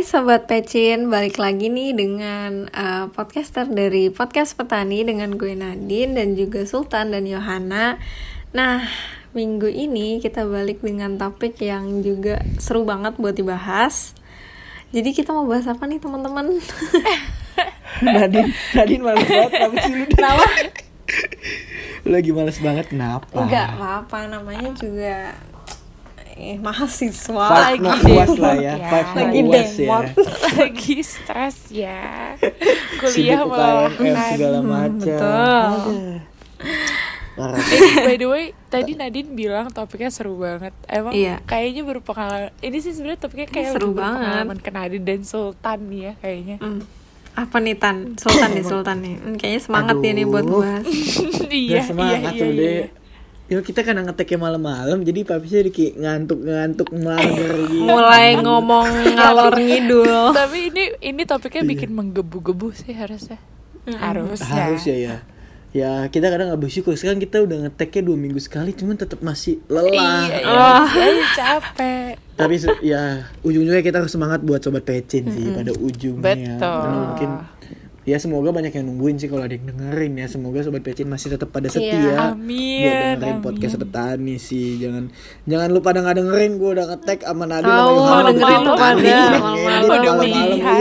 Hai Sobat Pecin, balik lagi nih dengan uh, podcaster dari Podcast Petani dengan gue Nadine dan juga Sultan dan Yohana. Nah, minggu ini kita balik dengan topik yang juga seru banget buat dibahas. Jadi kita mau bahas apa nih teman-teman? Nadine, Nadine malas banget lu? Kenapa? Lagi males banget kenapa? Enggak apa-apa, namanya juga eh, mahasiswa Five lagi not deh. lah ya, Ya. Lagi uas ya. demot. lagi stres ya kuliah UKM segala macam. betul. Parah. Eh, by the way tadi Nadine bilang topiknya seru banget emang Iya. kayaknya berpengalaman ini sih sebenarnya topiknya kayak Seru banget. ke Nadine dan Sultan nih ya kayaknya Hmm. Apa nih Tan? Sultan nih, Sultan nih. Hmm, kayaknya semangat dia nih buat Aduh. bahas. iya semangat iya, iya, deh. iya. Ya kita kan ngeteknya malam-malam jadi papisnya di kayak ngantuk-ngantuk mager gitu. Mulai ngomong ngalor ngidul. tapi ini ini Iya. topiknya bikin menggebu-gebu sih harusnya harusnya Harus ya ya. Ya kita kadang nggak bersyukur sekarang kita udah ngeteknya dua minggu sekali cuman tetap masih lelah. iya, Oh. iya, iya, capek Tapi ya ujung-ujungnya kita harus semangat buat sobat pecin sih pada ujungnya. Betul. Karena mungkin ya semoga banyak yang nungguin sih kalau ada yang dengerin ya. Semoga sobat pecin masih tetap pada setia Iya, amin, buat dengerin amin. podcast petani sih. Jangan jangan lupa pada nggak dengerin gue udah ngetek sama Tahu, sama Yohana dengerin udah malam-malam. di iya.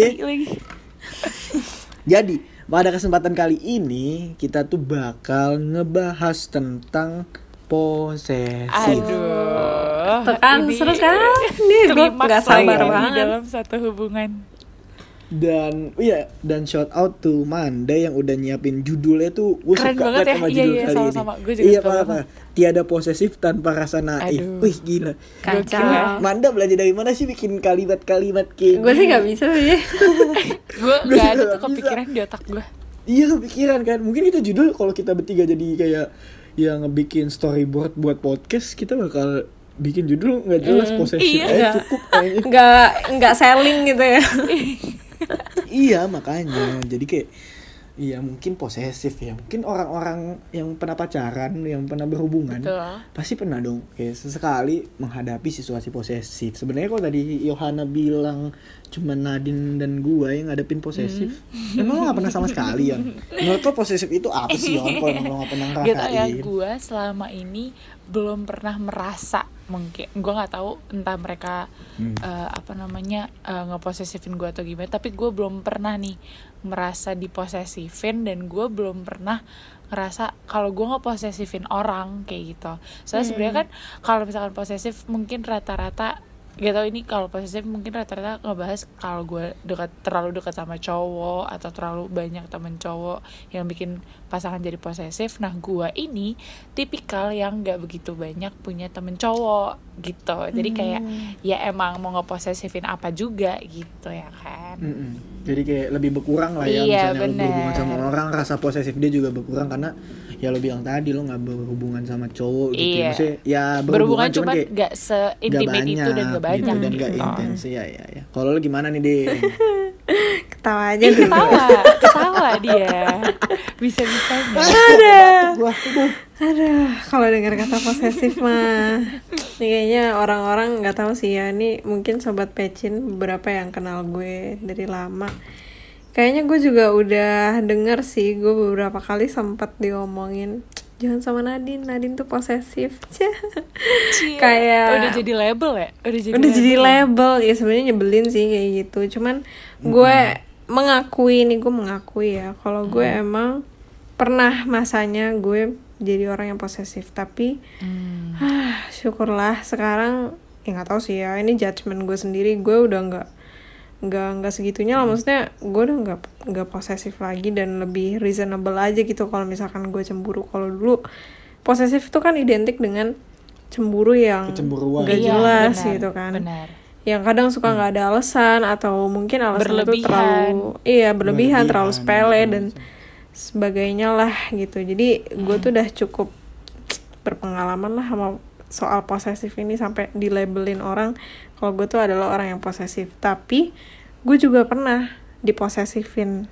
Jadi pada kesempatan kali ini kita tuh bakal ngebahas tentang posesif. Aduh. Tuh kan, ini seru kan? Nih, klimaks nggak sabar banget. dalam satu hubungan. Dan iya dan shout out to Manda yang udah nyiapin judulnya tuh gue Keren suka banget ya. sama Iya, judul iya, kali sama-sama. ini. Gue juga iya parah, parah. Tiada posesif tanpa rasa naif. Aduh. Wih gila. Kacau. Manda belajar dari mana sih bikin kalimat-kalimat kayak Gue sih nggak bisa sih. Gue Gua gak ada tuh nggak kepikiran di otak gue. Iya kepikiran kan. Mungkin itu judul kalau kita bertiga jadi kayak yang ngebikin storyboard buat podcast kita bakal bikin judul nggak jelas posesif iya. aja cukup kayaknya. Nggak nggak selling gitu ya. iya makanya. Jadi kayak iya mungkin posesif ya. Mungkin orang-orang yang pernah pacaran yang pernah berhubungan Betul. pasti pernah dong kayak sesekali menghadapi situasi posesif. Sebenarnya kalau tadi Yohana bilang cuma Nadine dan gua yang ngadepin posesif Hmm. emang lo gak pernah sama sekali ya menurut lo posesif itu apa sih Yon kalau emang lo gak pernah Gak tau ya, ngerasain? gue selama ini belum pernah merasa mungkin gue nggak tahu entah mereka Hmm. eh, apa namanya eh, ngeposesifin gue atau gimana tapi gue belum pernah nih merasa diposesifin dan gue belum pernah ngerasa kalau gue ngeposesifin orang kayak gitu soalnya sebenarnya kan kalau misalkan posesif mungkin rata-rata gak tau ini kalau posesif mungkin rata-rata ngebahas kalau gue dekat terlalu dekat sama cowok atau terlalu banyak temen cowok yang bikin pasangan jadi posesif nah gue ini tipikal yang gak begitu banyak punya temen cowok gitu jadi kayak ya emang mau ngeposesifin apa juga gitu ya kan Mm-mm. Jadi kayak lebih berkurang lah ya Iya, misalnya lo berhubungan bener. sama orang rasa posesif dia juga berkurang karena ya lo bilang tadi lo nggak berhubungan sama cowok gitu ya. Iya. Maksudnya ya berhubungan cuman cuman kayak gak seintimate itu dan gak banyak gitu, dan gak gitu. intens ya ya ya. Kalau lo gimana nih deh? Ketawa aja dulu. ketawa ketawa dia bisa bisanya Ada. Aduh, kalau dengar kata posesif mah, ini kayaknya orang-orang nggak tahu sih ya. Ini mungkin sobat pecin beberapa yang kenal gue dari lama. Kayaknya gue juga udah denger sih, gue beberapa kali sempat diomongin jangan sama Nadine, Nadine tuh posesif. Cie. Kayak udah jadi label ya udah jadi udah jadi ya? label ya sebenarnya nyebelin sih kayak gitu cuman gue mengakui nih gue mengakui ya kalau gue emang pernah masanya gue jadi orang yang posesif tapi Hmm. ah, syukurlah sekarang ya nggak tahu sih ya ini judgement gue sendiri gue udah nggak nggak nggak segitunya lah. Maksudnya gue udah nggak nggak posesif lagi dan lebih reasonable aja gitu kalau misalkan gue cemburu. Kalau dulu posesif itu kan identik dengan cemburu yang nggak Iya, jelas benar, gitu kan. benar. Yang kadang suka nggak ada alasan atau mungkin alasan itu Berlebihan. terlalu iya berlebihan, terlalu Berlebihan, sepele gitu. dan sebagainya lah gitu. Jadi gue tuh udah cukup berpengalaman lah sama soal posesif ini sampai di labelin orang kalau gue tuh adalah orang yang posesif tapi gue juga pernah diposesifin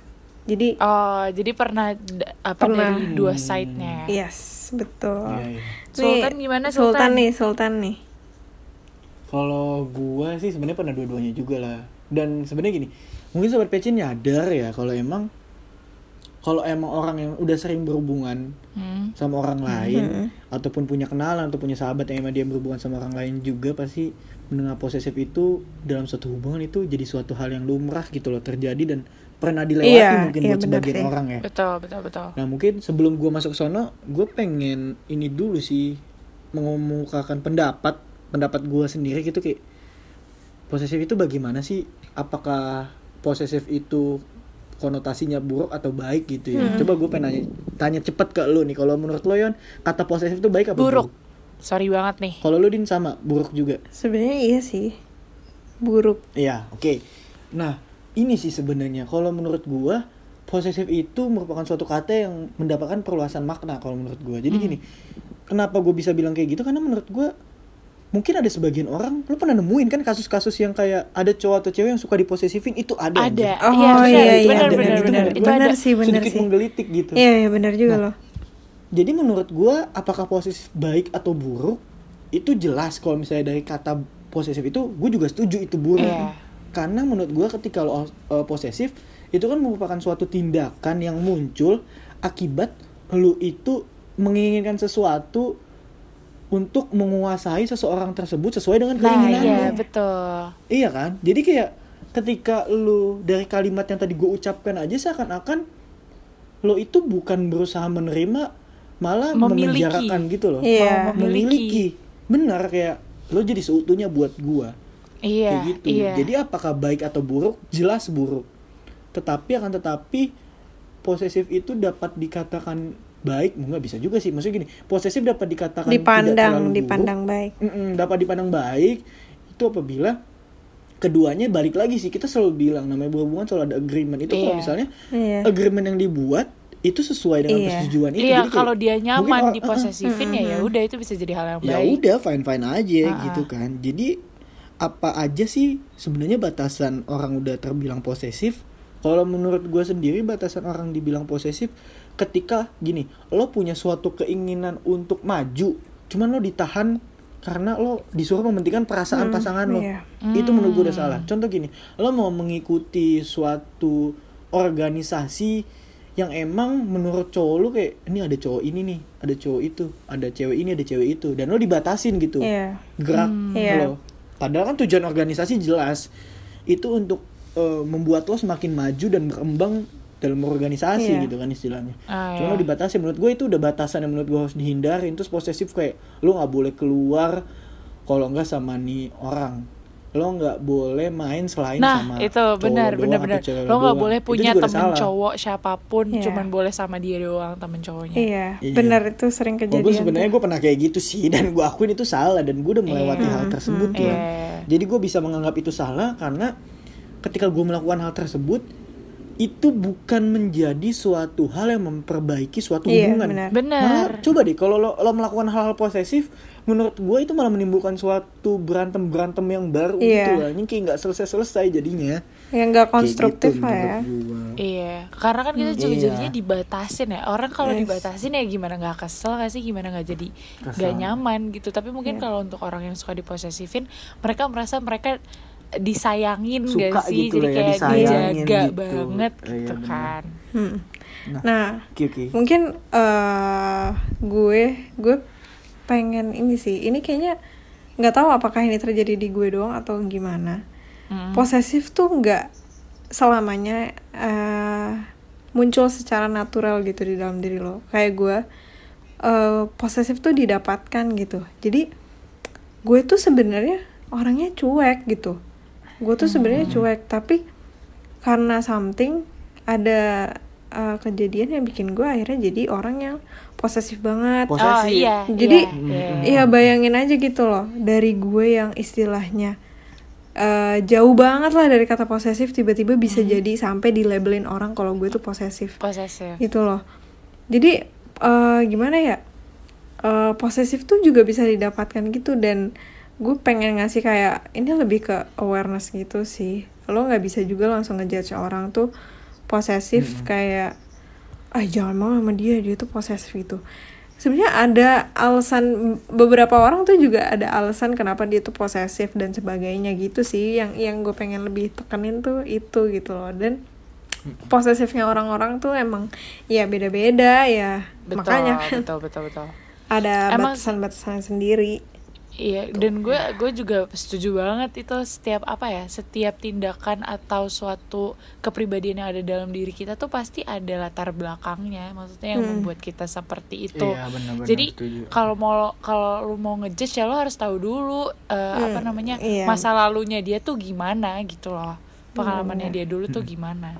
jadi oh jadi pernah apa Pernah. dari dua side-nya ya? yes betul Iya, iya. Sultan Nih, gimana, Sultan Sultan? nih Sultan nih Kalau gua sih sebenarnya pernah dua-duanya juga lah. dan sebenarnya gini mungkin sobat pecin nyadar ya kalau emang kalau emang orang yang udah sering berhubungan Hmm. sama orang lain Mhm. ataupun punya kenalan atau punya sahabat yang emang dia berhubungan sama orang lain juga pasti mendengar posesif itu dalam suatu hubungan itu jadi suatu hal yang lumrah gitu loh terjadi dan pernah dilewati Iya, mungkin iya buat sebagian sih. orang ya betul betul betul Nah mungkin sebelum gue masuk ke sono, gue pengen ini dulu sih mengemukakan pendapat pendapat gue sendiri gitu kayak posesif itu bagaimana sih? Apakah posesif itu konotasinya buruk atau baik gitu ya? Coba gue pengen nanya, tanya cepet ke lu nih. Kalau menurut lo Yon, kata posesif itu baik apa buruk buruk? sorry banget nih Kalau lu din sama buruk juga. sebenarnya iya sih buruk Iya, oke. Nah, ini sih sebenarnya kalau menurut gua posesif itu merupakan suatu kata yang mendapatkan perluasan makna kalau menurut gua. Jadi gini, kenapa gue bisa bilang kayak gitu? Karena menurut gua mungkin ada sebagian orang lu pernah nemuin kan kasus-kasus yang kayak ada cowok atau cewek yang suka diposesifin itu ada ada anjir. Oh, iya benar iya, iya. benar Ada, benar benar itu gua ada benar sih benar sedikit sih menggelitik gitu iya iya benar juga Nah, loh jadi menurut gua apakah posesif baik atau buruk itu jelas kalau misalnya dari kata posesif itu gue juga setuju itu buruk. Iya. Karena menurut gua ketika lo uh, posesif itu kan merupakan suatu tindakan yang muncul akibat lu itu menginginkan sesuatu untuk menguasai seseorang tersebut sesuai dengan nah keinginan iya lu. betul Iya kan? Jadi kayak ketika lu dari kalimat yang tadi gue ucapkan aja seakan-akan lo itu bukan berusaha menerima malah Memiliki. memenjarakan gitu loh. Iya. Mau memiliki. Benar kayak lo jadi seutuhnya buat gua. iya Kayak gitu. iya Jadi apakah baik atau buruk? Jelas buruk. Tetapi akan tetapi posesif itu dapat dikatakan baik, nggak bisa juga sih. Maksudnya gini, posesif dapat dikatakan tidak terlalu dipandang buruk. dipandang baik. Mm-mm, dapat dipandang baik itu apabila keduanya balik lagi sih. Kita selalu bilang namanya berhubungan selalu ada agreement. Itu kalau Iya. misalnya iya. agreement yang dibuat itu sesuai dengan Iya. persetujuan. Itu iya Jadi kalau dia nyaman di posesifin ya ya udah itu bisa jadi hal yang ya baik. udah fine fine aja Ah, gitu kan. Jadi apa aja sih sebenarnya batasan orang udah terbilang posesif? Kalau menurut gue sendiri batasan orang dibilang posesif ketika gini lo punya suatu keinginan untuk maju cuman lo ditahan karena lo disuruh mementingkan perasaan pasangan lo. iya. itu menurut gue udah salah. Contoh gini lo mau mengikuti suatu organisasi yang emang menurut cowok lu kayak ini ada cowok ini nih ada cowok itu ada cewek ini ada cewek itu. Dan lo dibatasin gitu iya. gerak Iya. lo. Padahal kan tujuan organisasi jelas itu untuk eh, membuat lo semakin maju dan berkembang dalam organisasi Iya. gitu kan istilahnya Ah, cuma iya. lo dibatasi menurut gue itu udah batasan yang menurut gue harus dihindarin terus posesif kayak lo nggak boleh keluar kalau nggak sama nih orang lo nggak boleh main selain Nah sama itu benar benar benar. Lo nggak doang. boleh punya temen salah. cowok siapa pun, Iya. cuman boleh sama dia doang temen cowoknya. iya Iya. benar itu sering Walaupun kejadian sebenarnya tuh. gue pernah kayak gitu sih dan gue akuin itu salah dan gue udah melewati Iya. hal tersebut ya. Iya. Jadi gue bisa menganggap itu salah karena ketika gue melakukan hal tersebut itu bukan menjadi suatu hal yang memperbaiki suatu Iya, hubungan. benar. Benar. Malah, coba deh kalau lo, lo melakukan hal-hal posesif, menurut gue itu malah menimbulkan suatu berantem berantem yang baru Iya. gitu lah. Ini kayak nggak selesai selesai jadinya. yang nggak Kayak konstruktif gitu lah ya gua. Iya, karena kan kita juga Iya. jadinya dibatasin ya. Orang kalau Yes. dibatasin ya gimana nggak kesel gak sih, gimana nggak jadi nggak nyaman gitu. Tapi mungkin Iya. kalau untuk orang yang suka diposesifin, mereka merasa mereka disayangin Suka gak sih, gitu jadi ya, kayak disayangin dijaga gitu. banget Iya, gitu benar. kan. Hmm. Nah, nah Oke oke. mungkin eh gue gue pengen ini sih ini kayaknya nggak tahu apakah ini terjadi di gue doang atau gimana Mm. posesif tuh nggak selamanya eh, muncul secara natural gitu di dalam diri lo kayak gue eh, posesif tuh didapatkan gitu jadi gue tuh sebenarnya orangnya cuek gitu gue tuh sebenarnya cuek tapi karena something ada eh, kejadian yang bikin gue akhirnya jadi orang yang posesif banget Oh Posesif. iya. Jadi, iya, iya. Iya bayangin aja gitu loh dari gue yang istilahnya eh, jauh banget lah dari kata posesif tiba-tiba bisa jadi sampai dilabelin orang kalau gue tuh posesif posesif. gitu loh. Jadi eh, gimana ya Eh, posesif tuh juga bisa didapatkan gitu dan gue pengen ngasih kayak ini lebih ke awareness gitu sih. Lo nggak bisa juga langsung ngejudge orang tuh posesif kayak ah jangan mau sama dia dia tuh posesif gitu. Sebenarnya ada alasan beberapa orang tuh juga ada alasan kenapa dia tuh posesif dan sebagainya gitu sih. Yang yang gue pengen lebih tekenin tuh itu gitu loh. Dan posesifnya orang-orang tuh emang ya beda-beda ya. Betul makanya kan betul betul betul. ada batasan-batasan sendiri Iya, dan gue gue juga setuju banget itu setiap apa ya, setiap tindakan atau suatu kepribadian yang ada dalam diri kita tuh pasti ada latar belakangnya, maksudnya yang Hmm. membuat kita seperti itu. Iya, benar-benar Jadi setuju. kalau mau kalau lu mau ngejudge ya lo harus tahu dulu apa Hmm, namanya iya. masa lalunya dia tuh gimana gitu loh, pengalamannya dia dulu tuh gimana.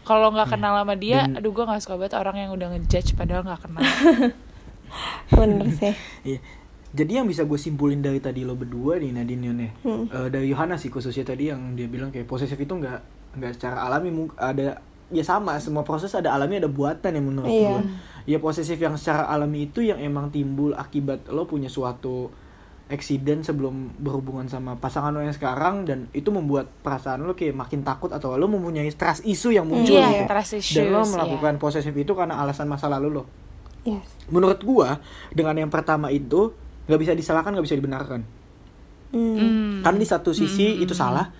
Kalau nggak kenal sama dia, Dan- aduh gue nggak suka banget orang yang udah ngejudge padahal nggak kenal. bener sih Iya. Jadi yang bisa gue simpulin dari tadi lo berdua nih Nadine Yon ya. Hmm. Eh, dari Yohana sih khususnya tadi yang dia bilang kayak posesif itu nggak nggak secara alami ada ya sama semua proses ada alami ada buatan yang menurut Iya. gue. Ya posesif yang secara alami itu yang emang timbul akibat lo punya suatu accident sebelum berhubungan sama pasangan lo yang sekarang dan itu membuat perasaan lo kayak makin takut atau lo mempunyai trust issue yang muncul Iya, gitu. trust dan lo issues, melakukan posesif itu karena alasan masa lalu lo yes menurut gua dengan yang pertama itu nggak bisa disalahkan nggak bisa dibenarkan Hmm. Hmm. kan di satu sisi itu salah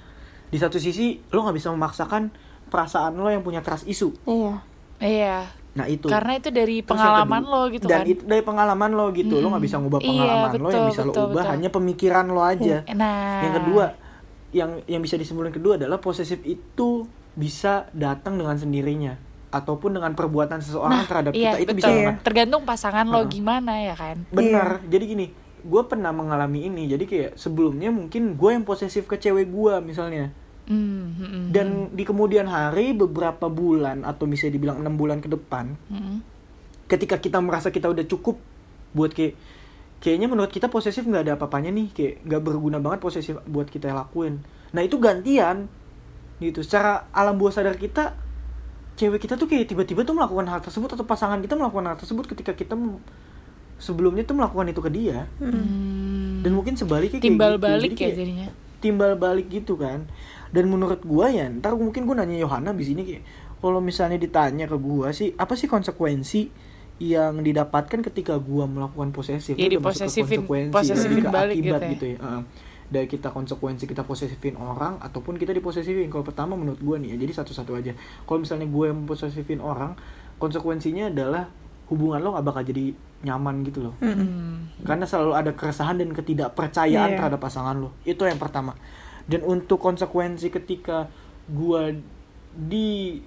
di satu sisi lo nggak bisa memaksakan perasaan lo yang punya trust issue iya Iya. nah itu Karena itu dari pengalaman kedua- lo gitu dan kan. itu dari pengalaman lo gitu lo nggak bisa ngubah Iya, pengalaman lo yang betul, bisa lo betul, ubah betul. hanya pemikiran lo aja Nah. yang kedua yang yang bisa disimpulkan kedua adalah posesif itu bisa datang dengan sendirinya ataupun dengan perbuatan seseorang terhadap iya, kita itu betul. bisa banget Tergantung pasangan lo Heeh. gimana ya kan. Benar. Jadi gini, gue pernah mengalami ini. Jadi kayak sebelumnya mungkin gue yang posesif ke cewek gue misalnya. Hmm, hmm, Dan di kemudian hari beberapa bulan atau bisa dibilang enam bulan ke depan, hmm. ketika kita merasa kita udah cukup buat kayak kayaknya menurut kita posesif nggak ada apa-apanya nih, kayak nggak berguna banget posesif buat kita lakuin. Nah itu gantian gitu. Secara alam bawah sadar kita, cewek kita tuh kayak tiba-tiba tuh melakukan hal tersebut atau pasangan kita melakukan hal tersebut ketika kita sebelumnya tuh melakukan itu ke dia Hmm. dan mungkin sebaliknya kayak timbal gitu. balik Jadi ya kayak jadinya. timbal balik gitu kan dan menurut gua ya ntar mungkin gua nanya Yohana di sini kayak kalau misalnya ditanya ke gua sih apa sih konsekuensi yang didapatkan ketika gua melakukan posesif Ya, ke diposesifin- konsekuensi posesifin ke balik akibat gitu ya. gitu ya Heeh. Dari kita konsekuensi kita posesifin orang ataupun kita diposesifin kalau pertama menurut gua nih ya jadi satu-satu aja kalau misalnya gue yang posesifin orang konsekuensinya adalah hubungan lo gak bakal jadi nyaman gitu loh Hmm. karena selalu ada keresahan dan ketidakpercayaan Iya. terhadap pasangan lo itu yang pertama dan untuk konsekuensi ketika gua di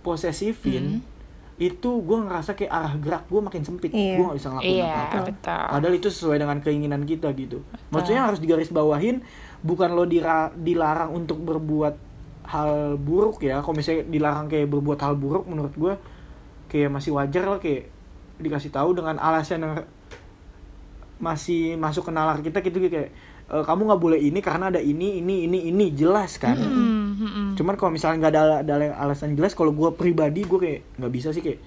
posesifin Hmm. Itu gua ngerasa kayak arah gerak gua makin sempit. Iya. gua gak bisa ngelakuin Iya, apa-apa. betul. padahal itu sesuai dengan keinginan kita gitu. Maksudnya harus digarisbawahin bukan lo dira- dilarang untuk berbuat hal buruk ya. Kalau misalnya dilarang kayak berbuat hal buruk menurut gua kayak masih wajar lah kayak dikasih tahu dengan alasan yang masih masuk ke nalar kita gitu kayak e, kamu nggak boleh ini karena ada ini ini ini ini. Jelas kan? Hmm, hmm. cuman kalau misalnya nggak ada, ada alasan jelas kalau gue pribadi gue kayak nggak bisa sih kayak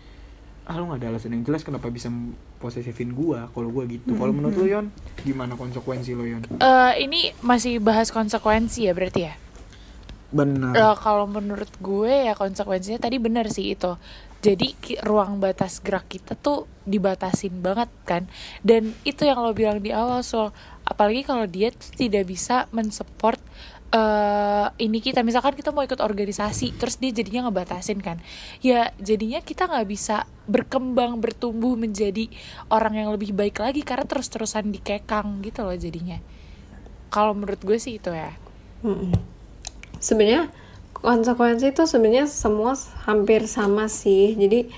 ah lu nggak ada alasan yang jelas kenapa bisa posesifin gue kalau gue gitu kalau menurut lo Yon gimana konsekuensi lo Yon Eh, ini masih bahas konsekuensi ya berarti ya? benar Eh, kalau menurut gue ya konsekuensinya tadi benar sih itu. Jadi ruang batas gerak kita tuh dibatasin banget kan. Dan itu yang lo bilang di awal so apalagi kalau dia tuh tidak bisa mensupport eh ini kita misalkan kita mau ikut organisasi terus dia jadinya ngebatasin kan ya jadinya kita nggak bisa berkembang bertumbuh menjadi orang yang lebih baik lagi karena terus terusan dikekang gitu loh jadinya kalau menurut gue sih itu ya Mm-mm. Sebenarnya konsekuensi itu sebenarnya semua hampir sama sih. Jadi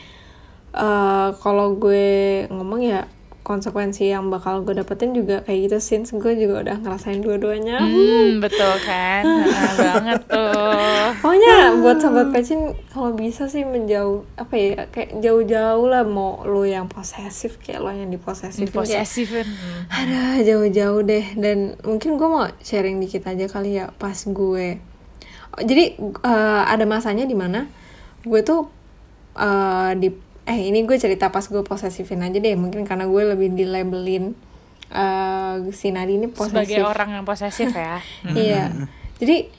eh, kalau gue ngomong ya konsekuensi yang bakal gue dapetin juga kayak gitu since gue juga udah ngerasain dua-duanya. Hmm, betul kan? Nah, banget tuh. Pokoknya buat sobat pecin kalau bisa sih menjauh apa ya kayak jauh-jauh lah mau lo yang posesif kayak lo yang diposesifin kayak Posesifin. Aduh, jauh-jauh deh. Dan mungkin gue mau sharing dikit aja kali ya pas gue. Jadi eh, ada masanya di mana gue tuh eh, di eh ini gue cerita pas gue posesifin aja deh. Mungkin karena gue lebih di labelin eh si Nadi ini posesif. Sebagai orang yang posesif ya. Iya. Jadi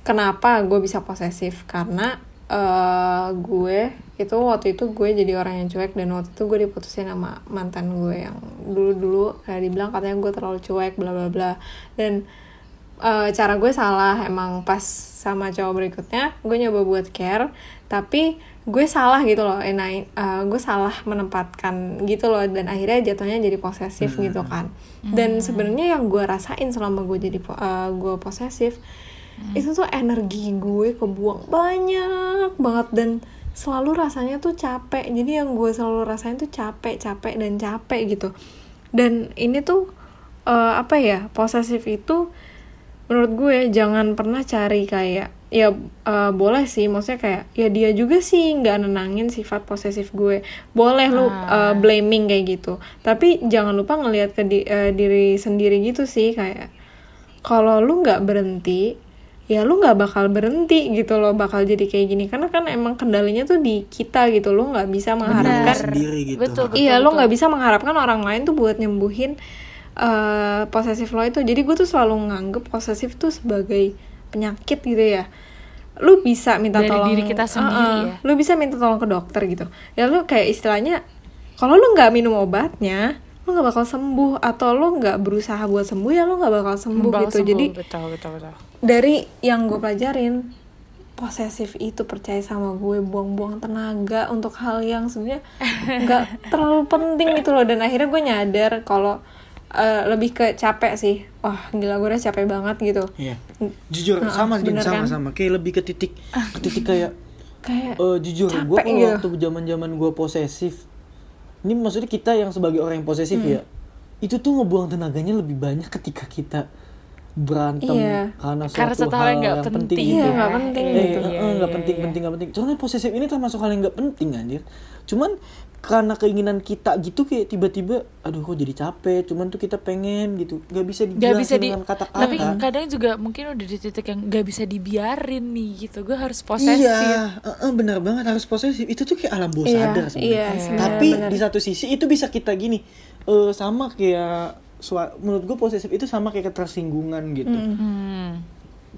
kenapa gue bisa posesif? Karena eh gue itu waktu itu gue jadi orang yang cuek dan waktu itu gue diputusin sama mantan gue yang dulu dulu kayak dibilang katanya gue terlalu cuek bla bla bla dan eh, cara gue salah emang pas sama cowok berikutnya gue nyoba buat care tapi gue salah gitu loh eh, nah, eh, gue salah menempatkan gitu loh dan akhirnya jatuhnya jadi posesif gitu kan. Dan sebenarnya yang gue rasain selama gue jadi po- eh, gue posesif itu tuh energi gue kebuang banyak banget dan selalu rasanya tuh capek. Jadi yang gue selalu rasain tuh capek capek dan capek gitu. Dan ini tuh eh, apa ya posesif itu menurut gue jangan pernah cari kayak ya eh, boleh sih. Maksudnya kayak ya dia juga sih nggak nenangin sifat posesif gue. Boleh lu eh, blaming kayak gitu. Tapi jangan lupa ngelihat ke di- eh, diri sendiri gitu sih kayak kalau lu nggak berhenti ya lu nggak bakal berhenti gitu loh bakal jadi kayak gini. Karena kan emang kendalinya tuh di kita gitu. Lu nggak bisa mengharapkan sendiri gitu. Betul, betul. iya lo nggak bisa mengharapkan orang lain tuh buat nyembuhin eh posesif lo itu. Jadi gue tuh selalu nganggep posesif tuh sebagai penyakit gitu ya lu bisa minta Dari tolong diri kita sendiri Uh-uh. ya. lu bisa minta tolong ke dokter gitu. Ya lu kayak istilahnya kalau lu nggak minum obatnya lu nggak bakal sembuh. Atau lu nggak berusaha buat sembuh ya lu nggak bakal sembuh Bakal gitu. sembuh, jadi betul betul betul. dari yang gue pelajarin posesif itu percaya sama gue buang-buang tenaga untuk hal yang sebenarnya nggak terlalu penting gitu loh. Dan akhirnya gue nyadar kalau eh, lebih ke capek sih wah gila gue udah capek banget gitu Iya. Jujur Nah, sama bener sama kan? sama kayak lebih ke titik ke titik kayak kayak eh jujur gue kalau gitu. waktu zaman-zaman gue posesif ini maksudnya kita yang sebagai orang yang posesif Hmm. ya itu tuh ngebuang tenaganya lebih banyak ketika kita berantem Iya. karena suatu Karena hal yang nggak penting. gitu. Iya, nggak penting Eh, gitu. eh, eh, nggak penting penting nggak penting cuman posesif ini termasuk hal yang nggak penting anjir cuman karena keinginan kita gitu kayak tiba-tiba aduh kok jadi capek cuman tuh kita pengen gitu nggak bisa Gak dijelasin bisa di dengan kata-kata tapi kadang juga mungkin udah di titik yang gak bisa dibiarin nih gitu gue harus posesif Iya, eh, eh, benar banget harus posesif. Itu tuh kayak alam bawah Iya, sadar sebenarnya. iya, sebenarnya Tapi benar. di satu sisi itu bisa kita gini, eh, sama kayak sua- menurut gue posesif itu sama kayak ketersinggungan gitu. Hmm.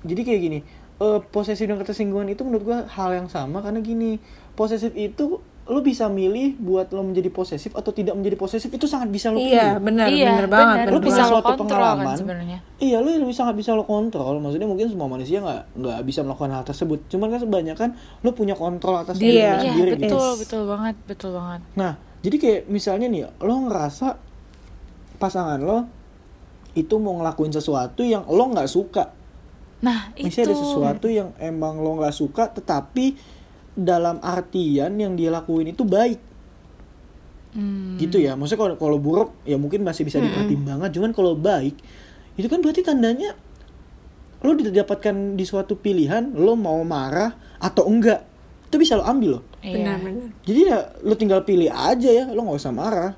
Jadi kayak gini, eh, posesif dan ketersinggungan itu menurut gue hal yang sama karena gini, posesif itu lo bisa milih buat lo menjadi posesif atau tidak menjadi posesif itu sangat bisa lo iya pilih. benar iya benar banget benar benar lu bisa banget. lo kan pengalaman. sebenarnya Iya, lo lebih sangat bisa lo kontrol. Maksudnya mungkin semua manusia nggak nggak bisa melakukan hal tersebut. Cuman kan sebanyak lo punya kontrol atas diri Iya, lo iya sendiri gitu. betul Yes. betul banget betul banget Nah, jadi kayak misalnya nih, lo ngerasa pasangan lo itu mau ngelakuin sesuatu yang lo nggak suka. nah itu Misalnya ada sesuatu yang emang lo nggak suka, tetapi dalam artian yang dia lakuin itu baik, Hmm. gitu ya. Maksudnya kalau kalau buruk ya mungkin masih bisa dipertimbangkan, cuman kalau baik itu kan berarti tandanya lo didapatkan di suatu pilihan, lo mau marah atau enggak, itu bisa lo ambil lo. Iya. benar benar Jadi ya lo tinggal pilih aja ya, lo nggak usah marah.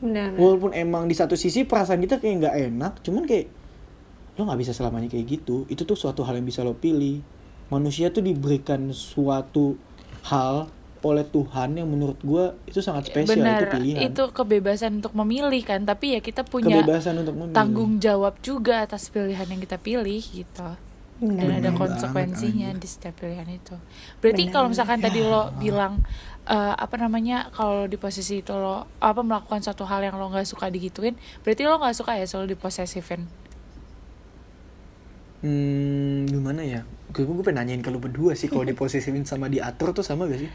Benar. Walaupun emang di satu sisi perasaan kita kayak nggak enak cuman kayak lo nggak bisa selamanya kayak gitu. Itu tuh suatu hal yang bisa lo pilih. Manusia tuh diberikan suatu hal oleh Tuhan yang menurut gua itu sangat spesial benar itu pilihan. itu kebebasan untuk memilih kan. Tapi ya kita punya kebebasan untuk memilih. tanggung jawab juga atas pilihan yang kita pilih gitu. Dan benar ada konsekuensinya banget, di setiap pilihan itu. Berarti kalau misalkan tadi lo bilang eh, apa namanya kalau di posisi itu lo apa melakukan suatu hal yang lo nggak suka digituin berarti lo nggak suka ya selalu diposesifin hmm gimana ya gue gue pengen nanyain kalau berdua sih kalau diposesifin sama diatur tuh sama gak sih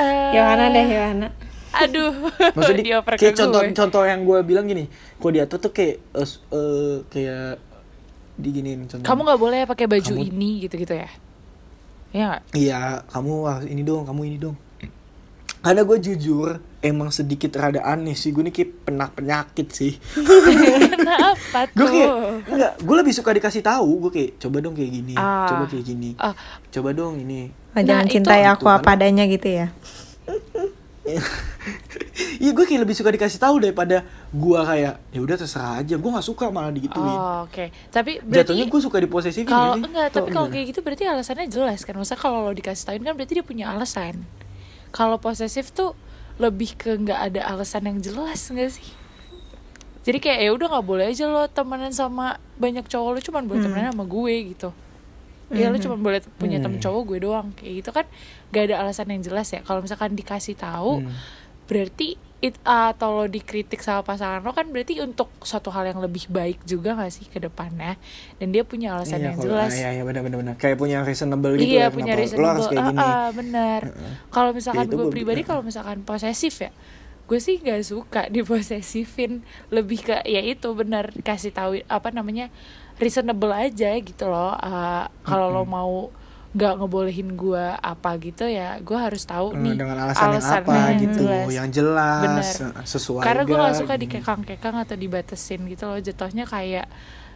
Eh, Yohana deh Yohana aduh maksudnya ke kayak contoh gue. contoh yang gue bilang gini kalau diatur tuh kayak eh, s- eh, kayak diginiin contoh kamu nggak boleh pakai baju Kamu- ini gitu gitu ya Iya? Iya, kamu harus ini dong, kamu ini dong. Karena gue jujur, emang sedikit rada aneh sih. Gue nih kayak penak penyakit sih. Kenapa Gue kayak tuh? enggak, gue lebih suka dikasih tahu. Gue kayak coba dong kayak gini, Ah. coba kayak gini, Ah. coba dong ini. Oh, jangan itu- cintai aku apa adanya gitu ya Iya, gue kayak lebih suka dikasih tahu daripada gue kayak ya udah terserah aja. Gue nggak suka malah digituin. Oh, oke. Tapi Jatuhnya berarti gue suka diposesifin kalau enggak, tapi kalau kayak gitu berarti alasannya jelas kan. Masa kalau lo dikasih tahuin kan berarti dia punya alasan. Kalau posesif tuh lebih ke nggak ada alasan yang jelas nggak sih? Jadi kayak ya udah nggak boleh aja lo temenan sama banyak cowok lo cuman buat temenan sama gue gitu. ya lu cuma boleh punya temen cowok gue doang kayak gitu kan gak ada alasan yang jelas ya kalau misalkan dikasih tahu Hmm. berarti it atau lo dikritik sama pasangan lo kan berarti untuk suatu hal yang lebih baik juga gak sih ke depannya? Dan dia punya alasan Iya, yang kalau- jelas. Iya, iya benar benar. Benar. Kayak punya reasonable gitu iya ya, punya reasonable Lo harus kayak gini. ah, benar. Kalau misalkan Ya, itu gue pribadi kalau misalkan posesif ya gue sih gak suka diposesifin. Lebih ke ya itu benar kasih tahu apa namanya reasonable aja gitu loh. Ah, kalau lo mau nggak ngebolehin gue apa gitu ya gue harus tahu Eh, nih dengan alasan, yang apa yang gitu, jelas. yang jelas, Bener. sesuai. karena gue gak gak, suka dikekang-kekang atau dibatesin gitu loh jatuhnya kayak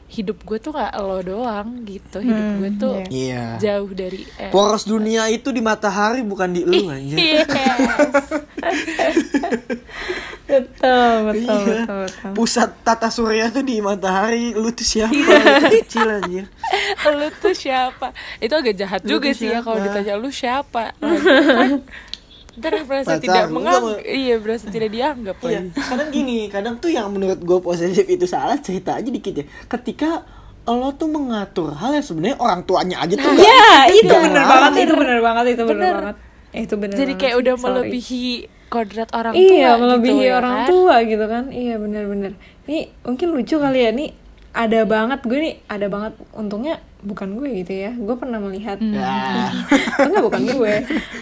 hidup gue tuh gak lo doang gitu hidup Hmm, gue tuh Iya. jauh dari eh, Poros dunia itu di matahari bukan di lu anjir. yes. betul betul Iya. betul betul Pusat tata surya tuh di matahari, lu tuh siapa? Iya. Lu kecil anjir. lu tuh siapa itu agak jahat Lu juga tuh sih ya kalau ditanya lu siapa Nah, ntar merasa Pacar, tidak menganggap iya merasa tidak dianggap Iya, kadang gini, kadang tuh yang menurut gue posesif itu salah cerita aja dikit ya. Ketika lo tuh mengatur hal yang sebenarnya orang tuanya aja tuh nggak- ya itu bener banget itu bener banget itu bener, Bener. banget Eh, itu bener jadi kayak udah sorry. melebihi kodrat orang tua iya gitu melebihi ya orang kan? tua gitu kan iya bener-bener ini mungkin lucu kali ya nih ada banget gue nih ada banget untungnya bukan gue gitu ya. Gue pernah melihat. Ya. enggak bukan gue.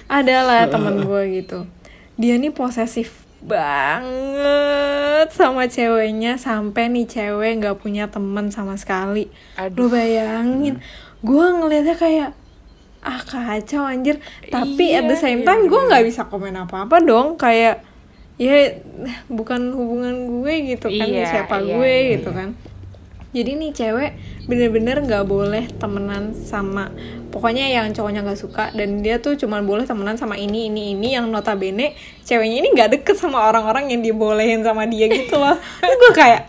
Adalah temen gue gitu. Dia nih posesif banget sama ceweknya sampai nih cewek nggak punya teman sama sekali. Aduh. lu bayangin. Gue ngelihatnya kayak ah kacau anjir. Tapi at the Iya, same iya, time gue nggak bisa komen apa apa dong. Kayak ya bukan hubungan gue gitu kan Iya, siapa iya, gue? iya. gitu kan jadi nih cewek bener-bener nggak boleh temenan sama pokoknya yang cowoknya nggak suka dan dia tuh cuma boleh temenan sama ini ini ini yang notabene ceweknya ini nggak deket sama orang-orang yang dibolehin sama dia gitu loh. Terus gue kayak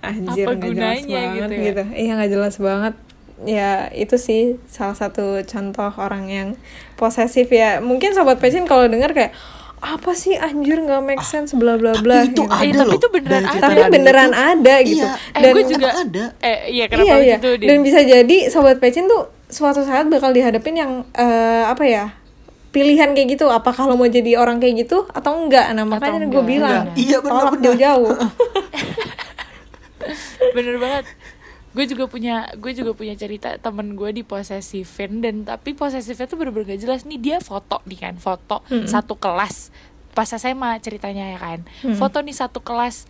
anjir Apa nggak jelas gunanya banget gitu gitu, ya? iya nggak jelas banget. Ya itu sih salah satu contoh orang yang posesif ya. Mungkin sobat pecin kalau dengar kayak apa sih anjir nggak make sense bla bla bla Tapi itu gitu. ada Eh, tapi loh. itu beneran ada. tapi beneran itu- ada gitu Iya. eh dan gue juga ada. eh iya kenapa iya, iya. gitu dan bisa jadi sobat pecin tuh suatu saat bakal dihadapin yang eh, apa ya pilihan kayak gitu apakah lo mau jadi orang kayak gitu atau enggak nah makanya gue bilang enggak. Iya, benar, tolak benar. jauh-jauh bener banget gue juga punya gue juga punya cerita temen gue diposesifin dan tapi posesifnya tuh bener-bener gak jelas. Nih dia foto nih kan foto satu kelas pas SMA ceritanya ya kan. Foto nih satu kelas.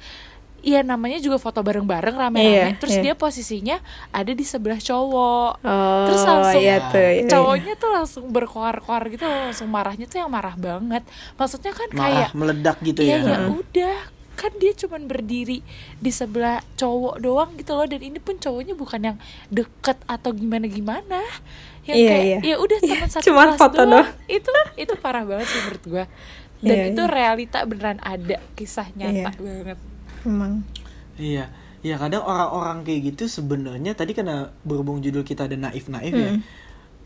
Iya namanya juga foto bareng-bareng rame-rame. Iya, Terus iya. dia posisinya ada di sebelah cowok. Oh Terus langsung iya tuh iya, iya. Cowoknya tuh langsung berkoar-koar gitu Langsung marahnya tuh yang marah banget. Maksudnya kan kayak Marah meledak gitu Iya ya. ya udah kan dia cuman berdiri di sebelah cowok doang gitu loh dan ini pun cowoknya bukan yang deket atau gimana gimana yang Iya, kayak iya. ya udah teman satu Cuman kelas foto doang. doang. itu itu parah banget sih menurut gua dan Iya, itu iya. realita beneran ada kisah nyata Iya. banget emang Iya. Ya kadang orang-orang kayak gitu sebenarnya tadi karena berhubung judul kita ada naif-naif ya.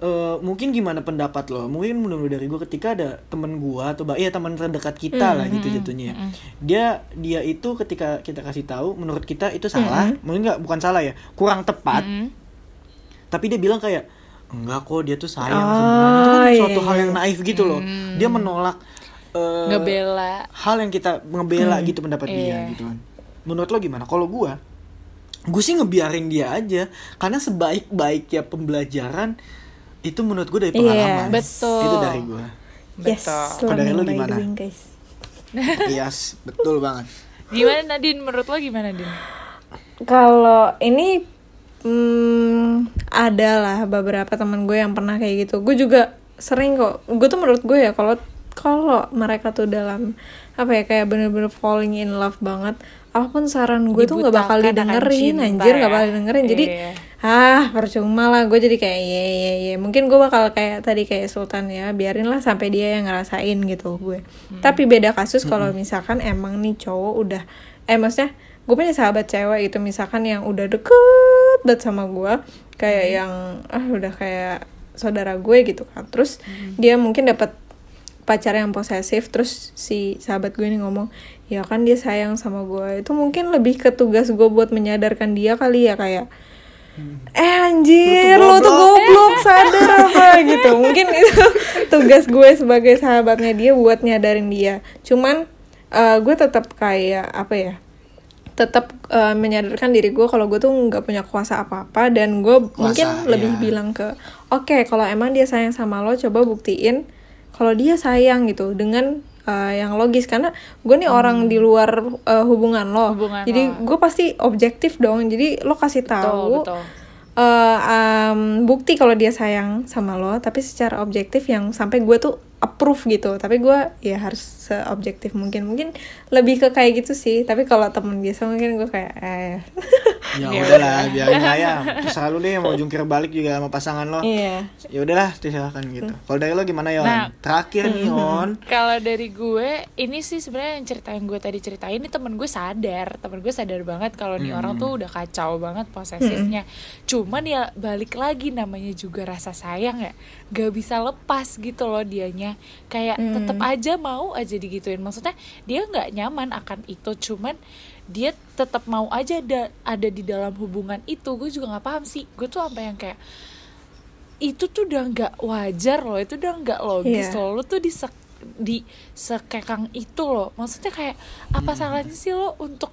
Eh, mungkin gimana pendapat lo? Mungkin menurut dari gue ketika ada temen gue atau bah- iya teman terdekat kita lah gitu jatuhnya. ya. Dia dia itu ketika kita kasih tahu menurut kita itu salah, mungkin nggak bukan salah ya, kurang tepat. Mm. Tapi dia bilang kayak enggak kok dia tuh sayang Oh, sebenarnya. Itu kan iya, suatu hal iya. yang naif gitu loh. Dia menolak eh, ngebela hal yang kita ngebela gitu pendapat dia Iya. gitu kan. Menurut lo gimana? Kalau gua, gue sih ngebiarin dia aja karena sebaik-baiknya pembelajaran itu menurut gue dari Iya, pengalaman. betul. Itu dari gua. yes betul Kalau dari lo gimana? doing, guys Yes, betul banget. gimana Nadine menurut lo gimana Din Kalau ini hmm, ada lah beberapa teman gue yang pernah kayak gitu. Gue juga sering kok. Gue tuh menurut gue ya kalau kalau mereka tuh dalam apa ya kayak bener-bener falling in love banget, apa pun saran gue tuh nggak bakal didengerin, cinta anjir nggak ya. bakal didengerin. Jadi Iya. ah percuma lah. Gue jadi kayak ye ye ye. Mungkin gue bakal kayak tadi kayak Sultan ya, biarin lah sampai dia yang ngerasain gitu gue. Tapi beda kasus kalau misalkan emang nih cowok udah eh maksudnya gue punya sahabat cewek gitu misalkan yang udah deket banget sama gue kayak yang ah udah kayak saudara gue gitu kan terus dia mungkin dapat pacar yang posesif terus si sahabat gue ini ngomong ya kan dia sayang sama gue itu mungkin lebih ke tugas gue buat menyadarkan dia kali ya kayak eh anjir Lu lo tuh goblok. sadar apa gitu. Mungkin itu tugas gue sebagai sahabatnya dia buat nyadarin dia. Cuman eh, gue tetap kayak apa ya tetap eh, menyadarkan diri gue kalau gue tuh nggak punya kuasa apa apa dan gue mungkin lebih ya. bilang ke oke kalau emang dia sayang sama lo coba buktiin kalau dia sayang gitu dengan eh, yang logis. Karena gue nih orang di luar eh, hubungan lo. Hubungan jadi gue pasti objektif dong. Jadi lo kasih tahu betul. eh, em, bukti kalau dia sayang sama lo tapi secara objektif yang sampai gue tuh approve gitu. Tapi gue ya harus seobjektif mungkin. Mungkin lebih ke kayak gitu sih. Tapi kalau temen biasa mungkin gue kayak eh ya Ya udahlah biarin aja. Terserah lu deh mau jungkir balik juga sama pasangan lo. Iya. Ya udahlah silakan gitu. Kalau dari lo gimana Yon? Nah. terakhir nih Yon. Kalau dari gue, ini sih sebenarnya yang cerita yang gue tadi ceritain ini temen gue sadar, temen gue sadar banget kalau nih orang tuh udah kacau banget posesifnya. Cuman ya balik lagi namanya juga rasa sayang ya, gak bisa lepas gitu loh dianya. Kayak tetep aja mau aja digituin. Maksudnya dia nggak nyaman akan itu, cuman dia tetap mau aja ada ada di dalam hubungan itu. Gue juga nggak paham sih. Gue tuh sampai yang kayak itu tuh udah nggak wajar loh itu udah nggak logis Iya. loh lo tuh di sek- di sekekang itu loh maksudnya kayak apa salahnya sih lo untuk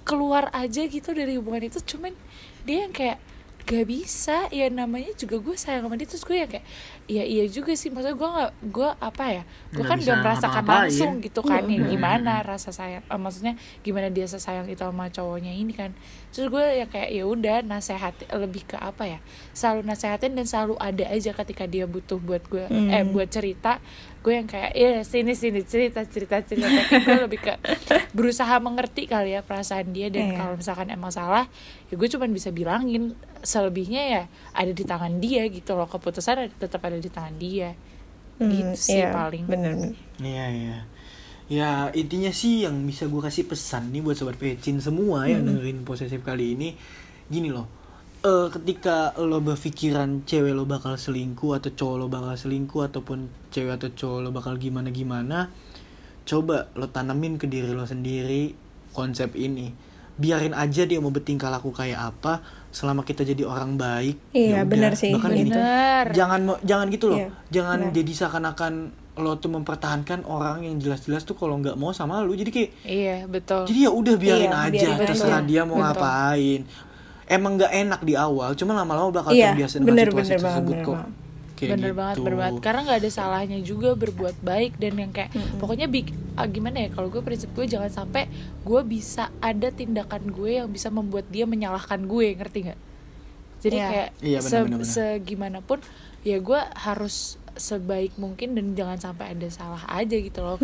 keluar aja gitu dari hubungan itu cuman dia yang kayak gak bisa. Ya namanya juga gue sayang sama dia. Terus gue yang kayak iya iya juga sih. Maksudnya gue nggak gue apa ya gue kan gak merasakan langsung gitu kan ya gimana rasa sayang eh, maksudnya gimana dia sesayang itu sama cowoknya ini kan. Terus gue ya kayak ya udah nasehat lebih ke apa ya selalu nasehatin dan selalu ada aja ketika dia butuh buat gue eh buat cerita gue yang kayak ya sini sini cerita cerita cerita. Tapi gue lebih ke berusaha mengerti kali ya perasaan dia. Dan Iya. kalau misalkan emang salah ya gue cuman bisa bilangin selebihnya ya ada di tangan dia gitu loh. Keputusan ada, tetap ada di tangan dia. Gitu sih iya, paling. bener Iya iya. Ya intinya sih yang bisa gue kasih pesan nih buat sobat pecin semua yang dengerin posesif kali ini gini loh. Eh ketika lo berpikiran cewek lo bakal selingkuh atau cowok lo bakal selingkuh ataupun cewek atau cowok lo bakal gimana gimana, coba lo tanamin ke diri lo sendiri konsep ini. Biarin aja dia mau bertingkah laku kayak apa, selama kita jadi orang baik. Iya, ya benar sih, Bahkan gini, bener jangan mau- jangan gitu loh Iya, jangan benar. jadi seakan-akan lo tuh mempertahankan orang yang jelas-jelas tuh kalau nggak mau sama lu jadi kayak iya betul jadi ya udah biarin Iya, aja biarin terserah dia mau Betul. ngapain emang nggak enak di awal cuma lama-lama bakal Iya, terbiasa dengan bener, situasi bener banget, tersebut bener kok banget. Kayak bener gitu. banget bener banget karena nggak ada salahnya juga berbuat baik dan yang kayak pokoknya bik ah, gimana ya kalau gue prinsip gue jangan sampai gue bisa ada tindakan gue yang bisa membuat dia menyalahkan gue ngerti nggak jadi Iya. kayak Iya, se benar, benar, benar. segimanapun ya gue harus sebaik mungkin dan jangan sampai ada salah aja gitu loh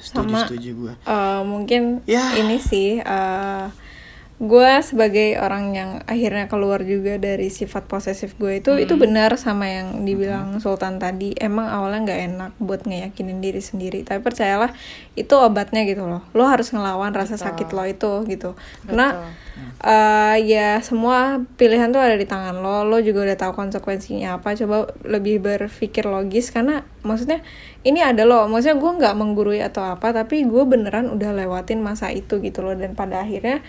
setuju Sama- setuju gue Eh, mungkin Ya. ini sih eh gue sebagai orang yang akhirnya keluar juga dari sifat posesif gue itu itu benar sama yang dibilang Sultan tadi. Emang awalnya nggak enak buat ngeyakinin diri sendiri tapi percayalah itu obatnya gitu loh. Lo harus ngelawan rasa sakit lo itu gitu. Karena eh, ya semua pilihan tuh ada di tangan lo. Lo juga udah tahu konsekuensinya apa. Coba lebih berpikir logis karena maksudnya ini ada lo. Maksudnya gue nggak menggurui atau apa tapi gue beneran udah lewatin masa itu gitu loh. Dan pada akhirnya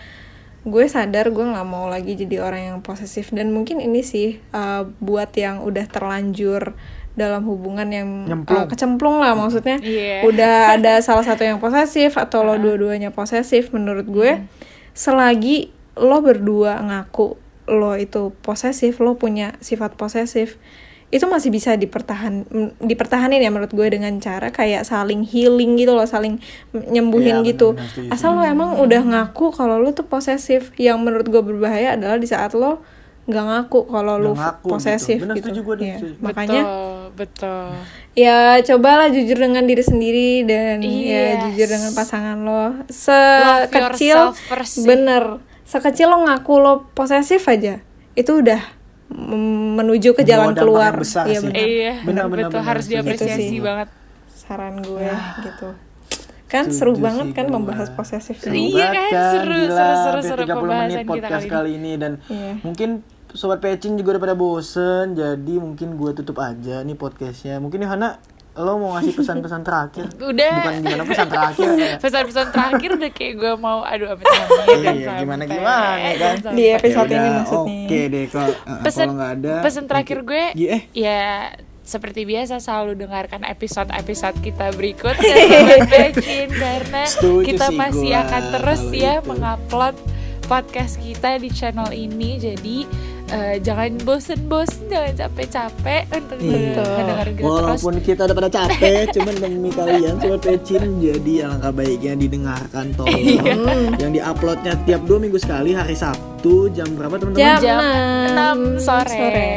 gue sadar gue nggak mau lagi jadi orang yang posesif dan mungkin ini sih eh, buat yang udah terlanjur dalam hubungan yang Nyemplung. eh, kecemplung lah maksudnya Iya. udah ada salah satu yang posesif atau lo dua-duanya posesif menurut gue selagi lo berdua ngaku lo itu posesif lo punya sifat posesif itu masih bisa dipertahan dipertahanin ya menurut gue dengan cara kayak saling healing gitu loh saling nyembuhin Iya, gitu asal lo emang udah ngaku kalau lo tuh posesif yang menurut gue berbahaya adalah di saat lo nggak ngaku kalau lo ngaku posesif gitu. Benar, gitu, gue, Iya. setuju. makanya betul betul ya cobalah jujur dengan diri sendiri dan ya Yes. jujur dengan pasangan lo sekecil bener sekecil lo ngaku lo posesif aja itu udah menuju ke jalan keluar. yang besar iya sih. bener iya Benar, benar, betul. benar, harus diapresiasi Itu sih. banget. Saran gue gitu. Kan seru banget kan gua. membahas posesif Seru Iya banget kan, seru, gila, seru, seru, seru 30 menit pembahasan kita podcast kali kali ini. dan Iya. mungkin sobat pecin juga udah pada bosen jadi mungkin gue tutup aja nih podcastnya. Mungkin Yohana lo mau ngasih pesan-pesan terakhir? Udah. bukan gimana pesan terakhir ya? Pesan-pesan terakhir udah kayak gue mau aduh amit amit Iya, gimana gimana, kan? Di episode ini maksudnya. oke deh kalau uh, pesan kalau nggak ada pesan terakhir gue eh ya seperti biasa selalu dengarkan episode-episode kita berikutnya Becin karena Setuju kita sih masih gua akan terus ya itu. mengupload podcast kita di channel ini. Jadi eh, jangan bosen-bosen jangan capek-capek untuk Iya. mendengar kita terus Walaupun kita udah pada capek, cuman demi kalian sobat pecin, jadi alangkah baiknya didengarkan tolong. Iya. Yang diuploadnya tiap dua minggu sekali hari Sabtu jam berapa teman-teman? Jam jam 6 enam sore, sore.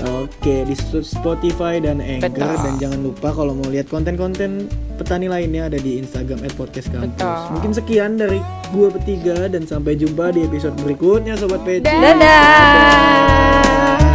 Oke di Spotify dan Anchor Betul. dan jangan lupa kalau mau lihat konten-konten petani lainnya ada di Instagram @podcastkampus. Betul. Mungkin sekian dari gua bertiga dan sampai jumpa di episode berikutnya sobat pecin. Dadah. Dadah.